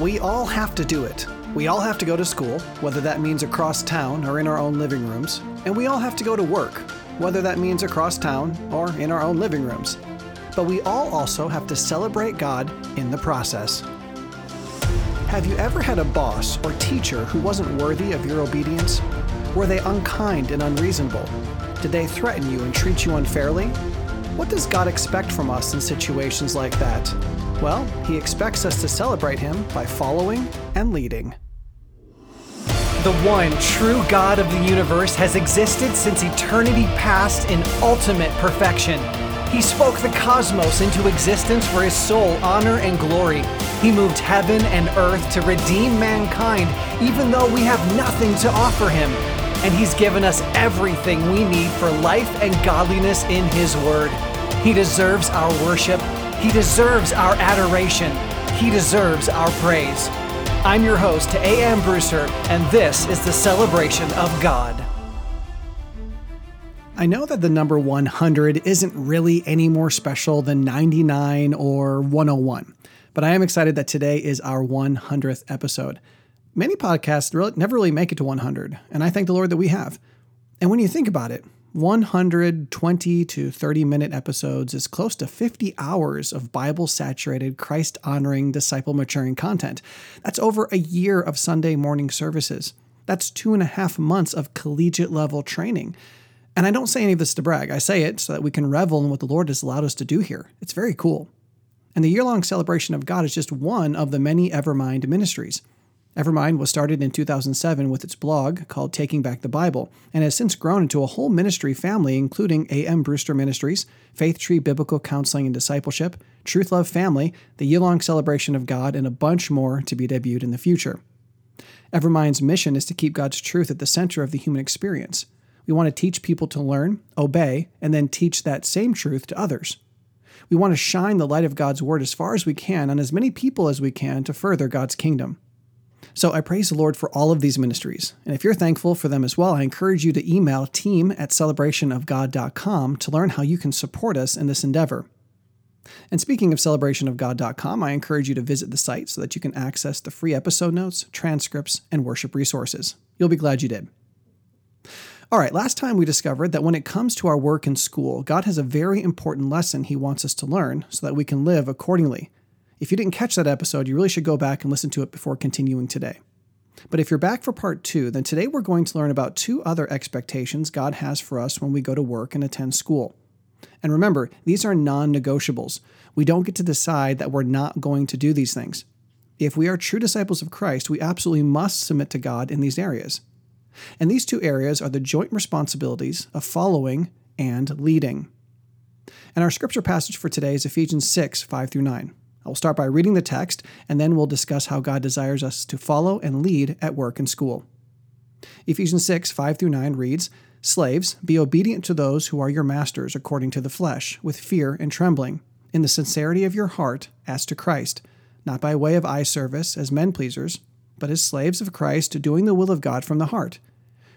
We all have to do it. We all have to go to school, whether that means across town or in our own living rooms. And we all have to go to work, whether that means across town or in our own living rooms. But we all also have to celebrate God in the process. Have you ever had a boss or teacher who wasn't worthy of your obedience? Were they unkind and unreasonable? Did they threaten you and treat you unfairly? What does God expect from us in situations like that? Well, He expects us to celebrate Him by following and leading. The one true God of the universe has existed since eternity past in ultimate perfection. He spoke the cosmos into existence for his sole honor and glory. He moved heaven and earth to redeem mankind, even though we have nothing to offer him. And he's given us everything we need for life and godliness in his word. He deserves our worship. He deserves our adoration. He deserves our praise. I'm your host, A.M. Brewster, and this is the celebration of God. I know that the number 100 isn't really any more special than 99 or 101, but I am excited that today is our 100th episode. Many podcasts really, never really make it to 100, and I thank the Lord that we have. And when you think about it, 120 to 30 minute episodes is close to 50 hours of Bible saturated, Christ honoring, disciple maturing content. That's over a year of Sunday morning services. That's two and a half months of collegiate level training. And I don't say any of this to brag. I say it so that we can revel in what the Lord has allowed us to do here. It's very cool. And the year long celebration of God is just one of the many Evermind ministries. Evermind was started in 2007 with its blog called Taking Back the Bible and has since grown into a whole ministry family, including A.M. Brewster Ministries, Faith Tree Biblical Counseling and Discipleship, Truth Love Family, the year long celebration of God, and a bunch more to be debuted in the future. Evermind's mission is to keep God's truth at the center of the human experience. We want to teach people to learn, obey, and then teach that same truth to others. We want to shine the light of God's word as far as we can on as many people as we can to further God's kingdom. So I praise the Lord for all of these ministries. And if you're thankful for them as well, I encourage you to email team at celebrationofgod.com to learn how you can support us in this endeavor. And speaking of celebrationofgod.com, I encourage you to visit the site so that you can access the free episode notes, transcripts, and worship resources. You'll be glad you did. All right, last time we discovered that when it comes to our work in school, God has a very important lesson He wants us to learn so that we can live accordingly. If you didn't catch that episode, you really should go back and listen to it before continuing today. But if you're back for part two, then today we're going to learn about two other expectations God has for us when we go to work and attend school. And remember, these are non negotiables. We don't get to decide that we're not going to do these things. If we are true disciples of Christ, we absolutely must submit to God in these areas. And these two areas are the joint responsibilities of following and leading. And our scripture passage for today is Ephesians 6 5 through 9. I will start by reading the text, and then we'll discuss how God desires us to follow and lead at work and school. Ephesians 6 5 through 9 reads, Slaves, be obedient to those who are your masters according to the flesh, with fear and trembling, in the sincerity of your heart, as to Christ, not by way of eye service as men pleasers, but as slaves of Christ, doing the will of God from the heart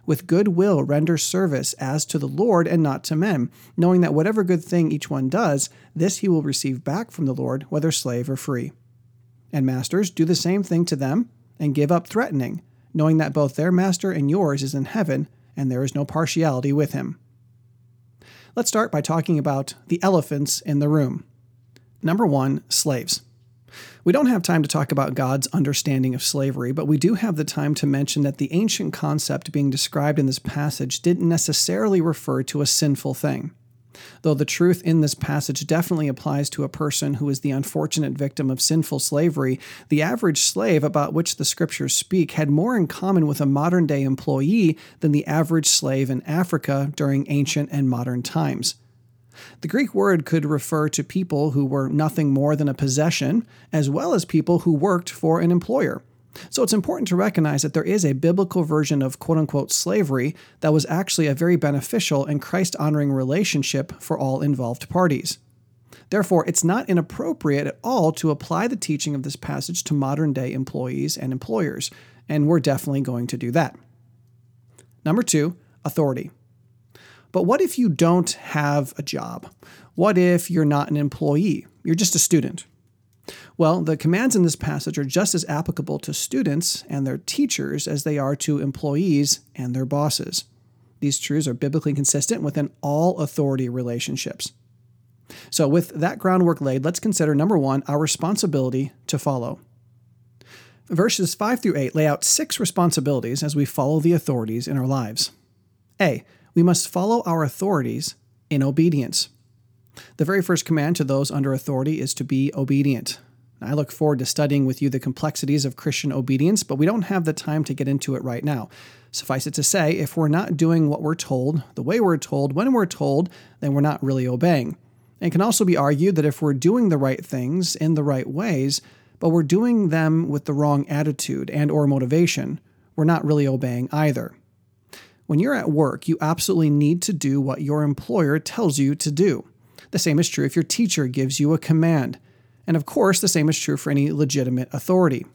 with good will render service as to the Lord and not to men, knowing that whatever good thing each one does, this he will receive back from the Lord, whether slave or free. And masters, do the same thing to them, and give up threatening, knowing that both their master and yours is in heaven, and there is no partiality with him. Let's start by talking about the elephants in the room. Number one, slaves. We don't have time to talk about God's understanding of slavery, but we do have the time to mention that the ancient concept being described in this passage didn't necessarily refer to a sinful thing. Though the truth in this passage definitely applies to a person who is the unfortunate victim of sinful slavery, the average slave about which the scriptures speak had more in common with a modern day employee than the average slave in Africa during ancient and modern times. The Greek word could refer to people who were nothing more than a possession, as well as people who worked for an employer. So it's important to recognize that there is a biblical version of quote unquote slavery that was actually a very beneficial and Christ honoring relationship for all involved parties. Therefore, it's not inappropriate at all to apply the teaching of this passage to modern day employees and employers, and we're definitely going to do that. Number two, authority. But what if you don't have a job? What if you're not an employee? You're just a student. Well, the commands in this passage are just as applicable to students and their teachers as they are to employees and their bosses. These truths are biblically consistent within all authority relationships. So, with that groundwork laid, let's consider number one, our responsibility to follow. Verses 5 through 8 lay out six responsibilities as we follow the authorities in our lives. A. We must follow our authorities in obedience. The very first command to those under authority is to be obedient. I look forward to studying with you the complexities of Christian obedience, but we don't have the time to get into it right now. Suffice it to say, if we're not doing what we're told, the way we're told, when we're told, then we're not really obeying. It can also be argued that if we're doing the right things in the right ways, but we're doing them with the wrong attitude and or motivation, we're not really obeying either. When you're at work, you absolutely need to do what your employer tells you to do. The same is true if your teacher gives you a command. And of course, the same is true for any legitimate authority.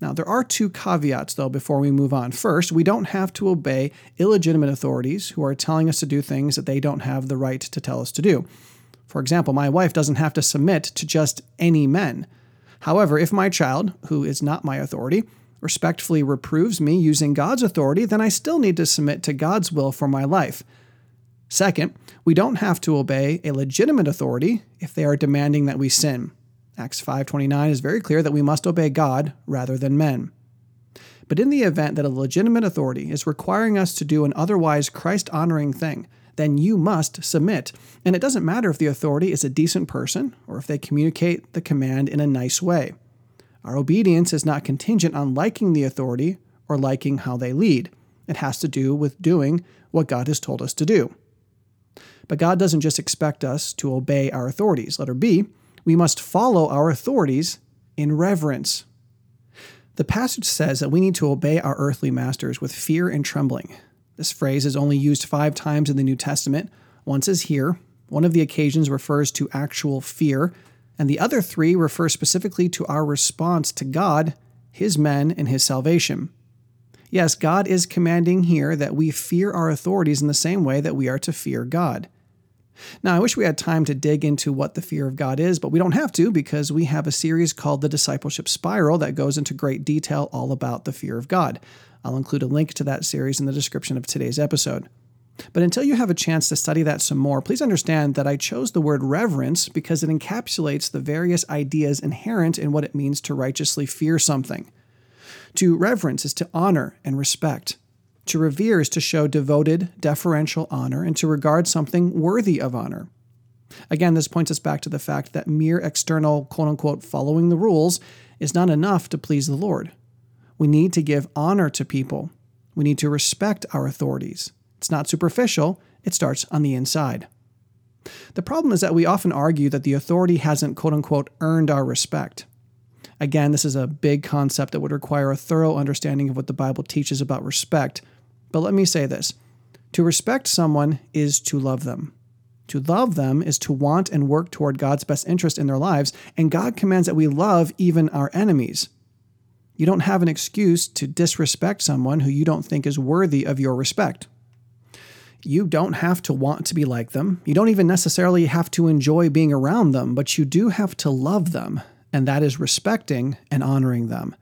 Now, there are two caveats, though, before we move on. First, we don't have to obey illegitimate authorities who are telling us to do things that they don't have the right to tell us to do. For example, my wife doesn't have to submit to just any men. However, if my child, who is not my authority, respectfully reproves me using God's authority, then I still need to submit to God's will for my life. Second, we don't have to obey a legitimate authority if they are demanding that we sin. Acts 5:29 is very clear that we must obey God rather than men. But in the event that a legitimate authority is requiring us to do an otherwise Christ-honoring thing, then you must submit. And it doesn't matter if the authority is a decent person or if they communicate the command in a nice way. Our obedience is not contingent on liking the authority or liking how they lead. It has to do with doing what God has told us to do. But God doesn't just expect us to obey our authorities. Letter B, we must follow our authorities in reverence. The passage says that we need to obey our earthly masters with fear and trembling. This phrase is only used five times in the New Testament. Once is here, one of the occasions refers to actual fear, and the other three refer specifically to our response to God, His men, and His salvation. Yes, God is commanding here that we fear our authorities in the same way that we are to fear God. Now, I wish we had time to dig into what the fear of God is, but we don't have to because we have a series called The Discipleship Spiral that goes into great detail all about the fear of God. I'll include a link to that series in the description of today's episode. But until you have a chance to study that some more, please understand that I chose the word reverence because it encapsulates the various ideas inherent in what it means to righteously fear something. To reverence is to honor and respect. To revere is to show devoted, deferential honor and to regard something worthy of honor. Again, this points us back to the fact that mere external, quote unquote, following the rules is not enough to please the Lord. We need to give honor to people. We need to respect our authorities. It's not superficial, it starts on the inside. The problem is that we often argue that the authority hasn't, quote unquote, earned our respect. Again, this is a big concept that would require a thorough understanding of what the Bible teaches about respect. But let me say this to respect someone is to love them. To love them is to want and work toward God's best interest in their lives, and God commands that we love even our enemies. You don't have an excuse to disrespect someone who you don't think is worthy of your respect. You don't have to want to be like them. You don't even necessarily have to enjoy being around them, but you do have to love them and that is respecting and honoring them.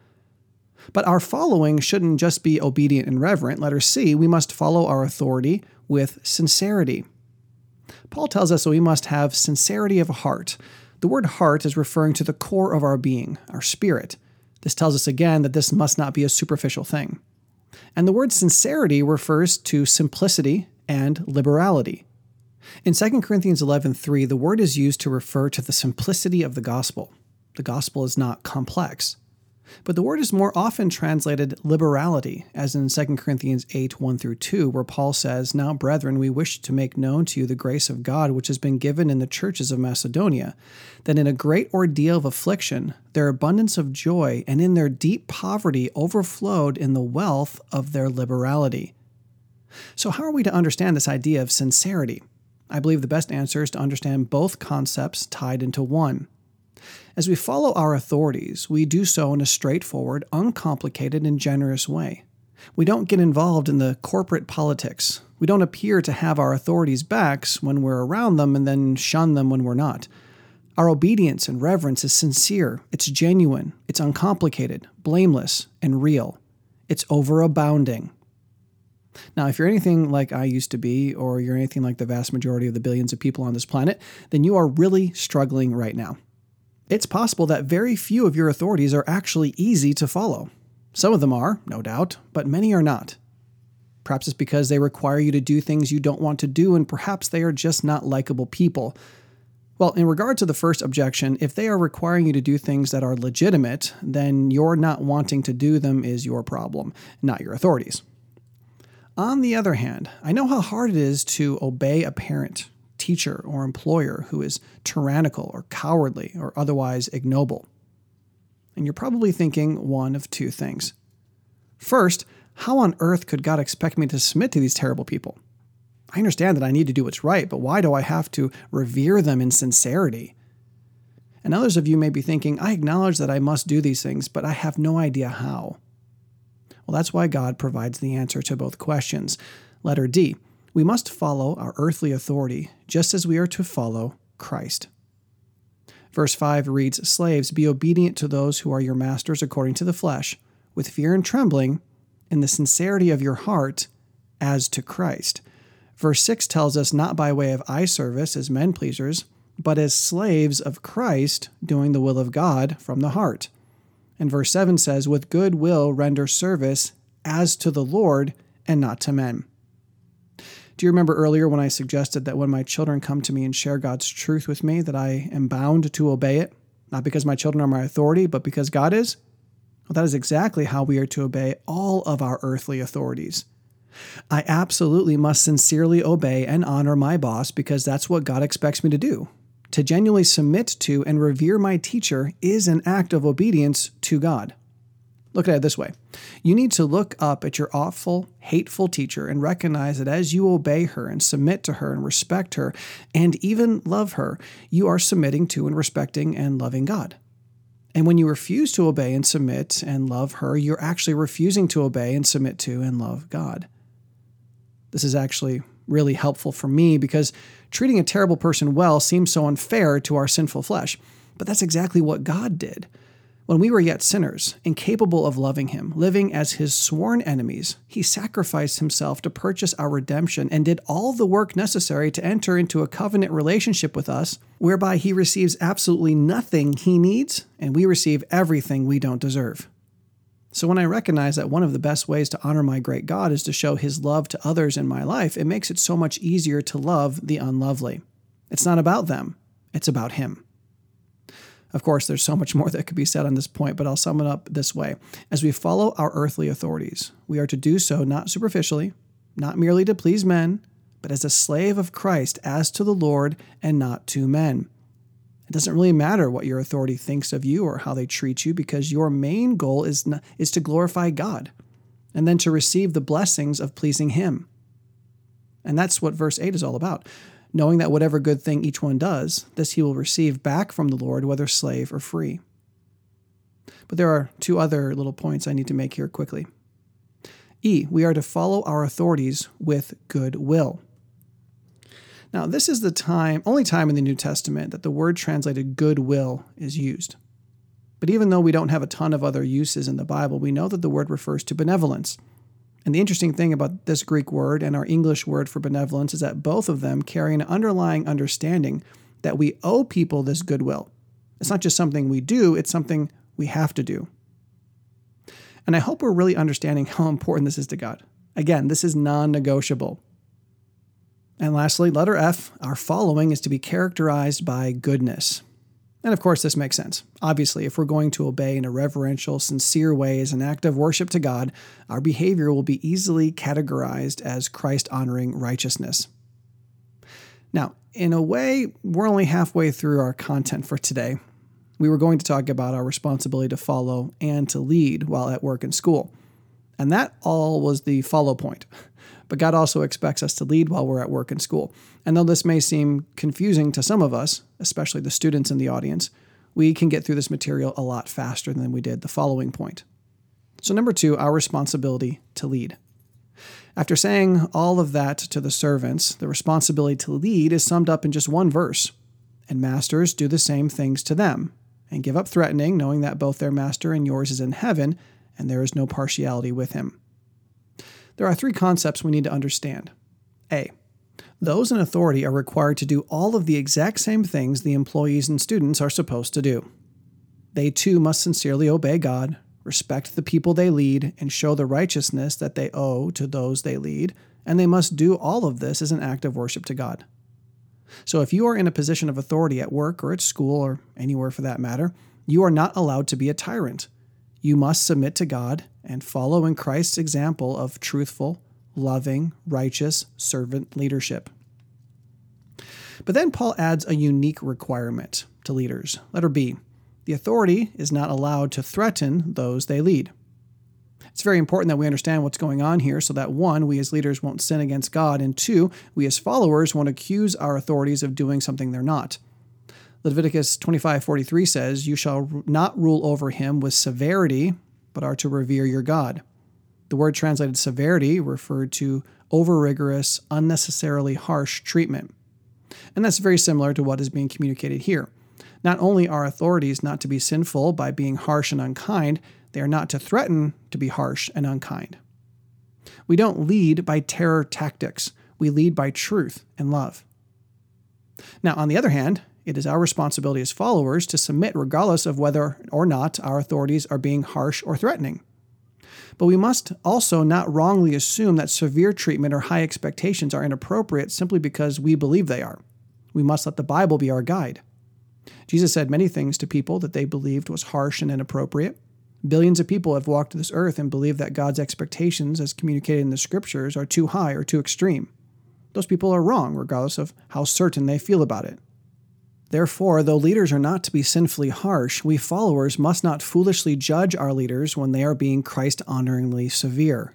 But our following shouldn't just be obedient and reverent. Letter C, we must follow our authority with sincerity. Paul tells us that we must have sincerity of heart. The word heart is referring to the core of our being, our spirit. This tells us again that this must not be a superficial thing. And the word sincerity refers to simplicity and liberality. In 2 Corinthians 11:3, the word is used to refer to the simplicity of the gospel. The gospel is not complex. But the word is more often translated liberality, as in 2 Corinthians 8 1 through 2, where Paul says, Now, brethren, we wish to make known to you the grace of God which has been given in the churches of Macedonia, that in a great ordeal of affliction, their abundance of joy and in their deep poverty overflowed in the wealth of their liberality. So, how are we to understand this idea of sincerity? I believe the best answer is to understand both concepts tied into one. As we follow our authorities, we do so in a straightforward, uncomplicated, and generous way. We don't get involved in the corporate politics. We don't appear to have our authorities' backs when we're around them and then shun them when we're not. Our obedience and reverence is sincere, it's genuine, it's uncomplicated, blameless, and real. It's overabounding. Now, if you're anything like I used to be, or you're anything like the vast majority of the billions of people on this planet, then you are really struggling right now. It's possible that very few of your authorities are actually easy to follow. Some of them are, no doubt, but many are not. Perhaps it's because they require you to do things you don't want to do, and perhaps they are just not likable people. Well, in regard to the first objection, if they are requiring you to do things that are legitimate, then your not wanting to do them is your problem, not your authorities. On the other hand, I know how hard it is to obey a parent, teacher, or employer who is tyrannical or cowardly or otherwise ignoble. And you're probably thinking one of two things. First, how on earth could God expect me to submit to these terrible people? I understand that I need to do what's right, but why do I have to revere them in sincerity? And others of you may be thinking, I acknowledge that I must do these things, but I have no idea how. Well, that's why God provides the answer to both questions. Letter D We must follow our earthly authority just as we are to follow Christ. Verse 5 reads Slaves, be obedient to those who are your masters according to the flesh, with fear and trembling, in the sincerity of your heart, as to Christ Verse 6 tells us not by way of eye service as men pleasers, but as slaves of Christ, doing the will of God from the heart. And verse 7 says, With good will render service as to the Lord and not to men. Do you remember earlier when I suggested that when my children come to me and share God's truth with me, that I am bound to obey it? Not because my children are my authority, but because God is? Well, that is exactly how we are to obey all of our earthly authorities. I absolutely must sincerely obey and honor my boss because that's what God expects me to do. To genuinely submit to and revere my teacher is an act of obedience to God. Look at it this way you need to look up at your awful, hateful teacher and recognize that as you obey her and submit to her and respect her and even love her, you are submitting to and respecting and loving God. And when you refuse to obey and submit and love her, you're actually refusing to obey and submit to and love God. This is actually really helpful for me because treating a terrible person well seems so unfair to our sinful flesh. But that's exactly what God did. When we were yet sinners, incapable of loving Him, living as His sworn enemies, He sacrificed Himself to purchase our redemption and did all the work necessary to enter into a covenant relationship with us, whereby He receives absolutely nothing He needs, and we receive everything we don't deserve. So when I recognize that one of the best ways to honor my great God is to show his love to others in my life, it makes it so much easier to love the unlovely. It's not about them, it's about him. Of course, there's so much more that could be said on this point, but I'll sum it up this way. As we follow our earthly authorities, we are to do so not superficially, not merely to please men, but as a slave of Christ, as to the Lord and not to men. It doesn't really matter what your authority thinks of you or how they treat you because your main goal is, is to glorify God and then to receive the blessings of pleasing Him. And that's what verse 8 is all about. Knowing that whatever good thing each one does, this he will receive back from the Lord, whether slave or free. But there are two other little points I need to make here quickly. E, we are to follow our authorities with good will. Now, this is the time, only time in the New Testament that the word translated goodwill is used. But even though we don't have a ton of other uses in the Bible, we know that the word refers to benevolence. And the interesting thing about this Greek word and our English word for benevolence is that both of them carry an underlying understanding that we owe people this goodwill. It's not just something we do, it's something we have to do. And I hope we're really understanding how important this is to God. Again, this is non negotiable. And lastly, letter F, our following is to be characterized by goodness. And of course, this makes sense. Obviously, if we're going to obey in a reverential, sincere way as an act of worship to God, our behavior will be easily categorized as Christ honoring righteousness. Now, in a way, we're only halfway through our content for today. We were going to talk about our responsibility to follow and to lead while at work and school. And that all was the follow point. But God also expects us to lead while we're at work and school. And though this may seem confusing to some of us, especially the students in the audience, we can get through this material a lot faster than we did the following point. So, number two, our responsibility to lead. After saying all of that to the servants, the responsibility to lead is summed up in just one verse. And masters do the same things to them, and give up threatening, knowing that both their master and yours is in heaven, and there is no partiality with him. There are three concepts we need to understand. A. Those in authority are required to do all of the exact same things the employees and students are supposed to do. They too must sincerely obey God, respect the people they lead, and show the righteousness that they owe to those they lead, and they must do all of this as an act of worship to God. So if you are in a position of authority at work or at school or anywhere for that matter, you are not allowed to be a tyrant. You must submit to God and follow in Christ's example of truthful, loving, righteous servant leadership. But then Paul adds a unique requirement to leaders. Letter B the authority is not allowed to threaten those they lead. It's very important that we understand what's going on here so that one, we as leaders won't sin against God, and two, we as followers won't accuse our authorities of doing something they're not. Leviticus 25:43 says, "You shall not rule over him with severity, but are to revere your God." The word translated severity referred to over rigorous, unnecessarily harsh treatment. And that's very similar to what is being communicated here. Not only are authorities not to be sinful by being harsh and unkind, they are not to threaten to be harsh and unkind. We don't lead by terror tactics, we lead by truth and love. Now, on the other hand, it is our responsibility as followers to submit regardless of whether or not our authorities are being harsh or threatening. But we must also not wrongly assume that severe treatment or high expectations are inappropriate simply because we believe they are. We must let the Bible be our guide. Jesus said many things to people that they believed was harsh and inappropriate. Billions of people have walked this earth and believe that God's expectations, as communicated in the scriptures, are too high or too extreme. Those people are wrong, regardless of how certain they feel about it. Therefore, though leaders are not to be sinfully harsh, we followers must not foolishly judge our leaders when they are being Christ honoringly severe.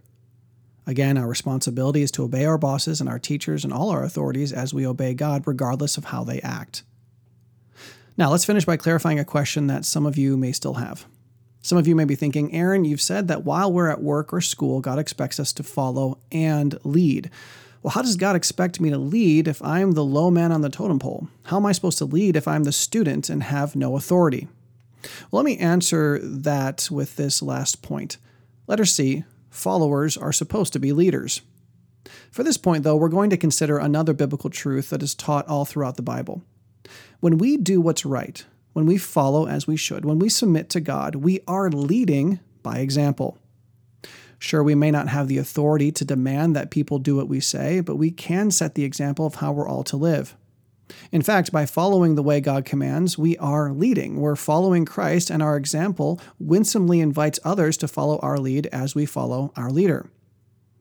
Again, our responsibility is to obey our bosses and our teachers and all our authorities as we obey God, regardless of how they act. Now, let's finish by clarifying a question that some of you may still have. Some of you may be thinking, Aaron, you've said that while we're at work or school, God expects us to follow and lead. Well, how does God expect me to lead if I'm the low man on the totem pole? How am I supposed to lead if I'm the student and have no authority? Well, let me answer that with this last point. Letter C followers are supposed to be leaders. For this point, though, we're going to consider another biblical truth that is taught all throughout the Bible. When we do what's right, when we follow as we should, when we submit to God, we are leading by example. Sure, we may not have the authority to demand that people do what we say, but we can set the example of how we're all to live. In fact, by following the way God commands, we are leading. We're following Christ, and our example winsomely invites others to follow our lead as we follow our leader.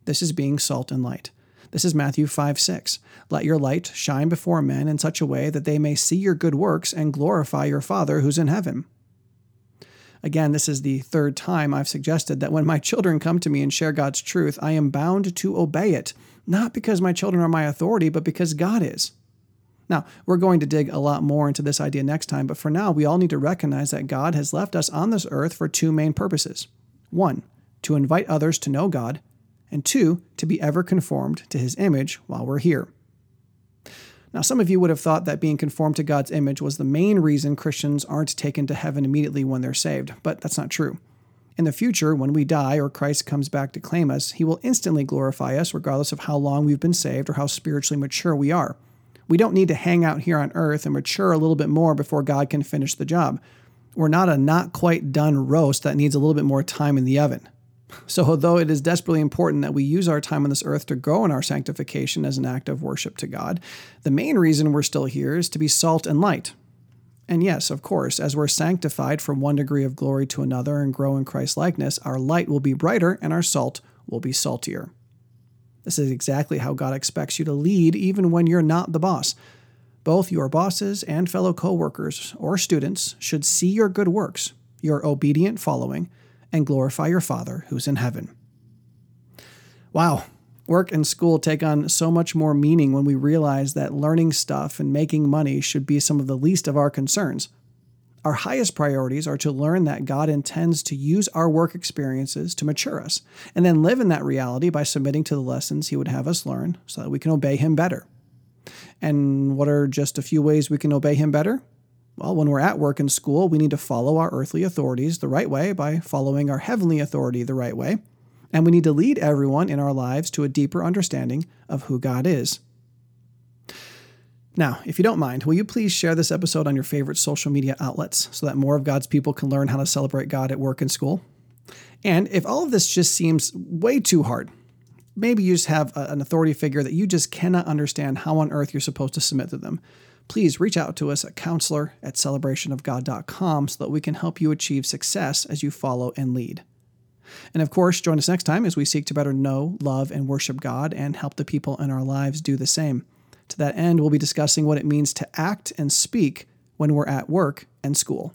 This is being salt and light. This is Matthew 5 6. Let your light shine before men in such a way that they may see your good works and glorify your Father who's in heaven. Again, this is the third time I've suggested that when my children come to me and share God's truth, I am bound to obey it, not because my children are my authority, but because God is. Now, we're going to dig a lot more into this idea next time, but for now, we all need to recognize that God has left us on this earth for two main purposes. One, to invite others to know God, and two, to be ever conformed to his image while we're here. Now, some of you would have thought that being conformed to God's image was the main reason Christians aren't taken to heaven immediately when they're saved, but that's not true. In the future, when we die or Christ comes back to claim us, he will instantly glorify us, regardless of how long we've been saved or how spiritually mature we are. We don't need to hang out here on earth and mature a little bit more before God can finish the job. We're not a not quite done roast that needs a little bit more time in the oven. So, although it is desperately important that we use our time on this earth to grow in our sanctification as an act of worship to God, the main reason we're still here is to be salt and light. And yes, of course, as we're sanctified from one degree of glory to another and grow in Christ's likeness, our light will be brighter and our salt will be saltier. This is exactly how God expects you to lead, even when you're not the boss. Both your bosses and fellow coworkers or students should see your good works, your obedient following, and glorify your Father who's in heaven. Wow, work and school take on so much more meaning when we realize that learning stuff and making money should be some of the least of our concerns. Our highest priorities are to learn that God intends to use our work experiences to mature us, and then live in that reality by submitting to the lessons He would have us learn so that we can obey Him better. And what are just a few ways we can obey Him better? Well, when we're at work and school, we need to follow our earthly authorities the right way by following our heavenly authority the right way. And we need to lead everyone in our lives to a deeper understanding of who God is. Now, if you don't mind, will you please share this episode on your favorite social media outlets so that more of God's people can learn how to celebrate God at work and school? And if all of this just seems way too hard, maybe you just have an authority figure that you just cannot understand how on earth you're supposed to submit to them, please reach out to us at counselor at celebrationofgod.com so that we can help you achieve success as you follow and lead. And of course, join us next time as we seek to better know, love, and worship God and help the people in our lives do the same. To that end, we'll be discussing what it means to act and speak when we're at work and school.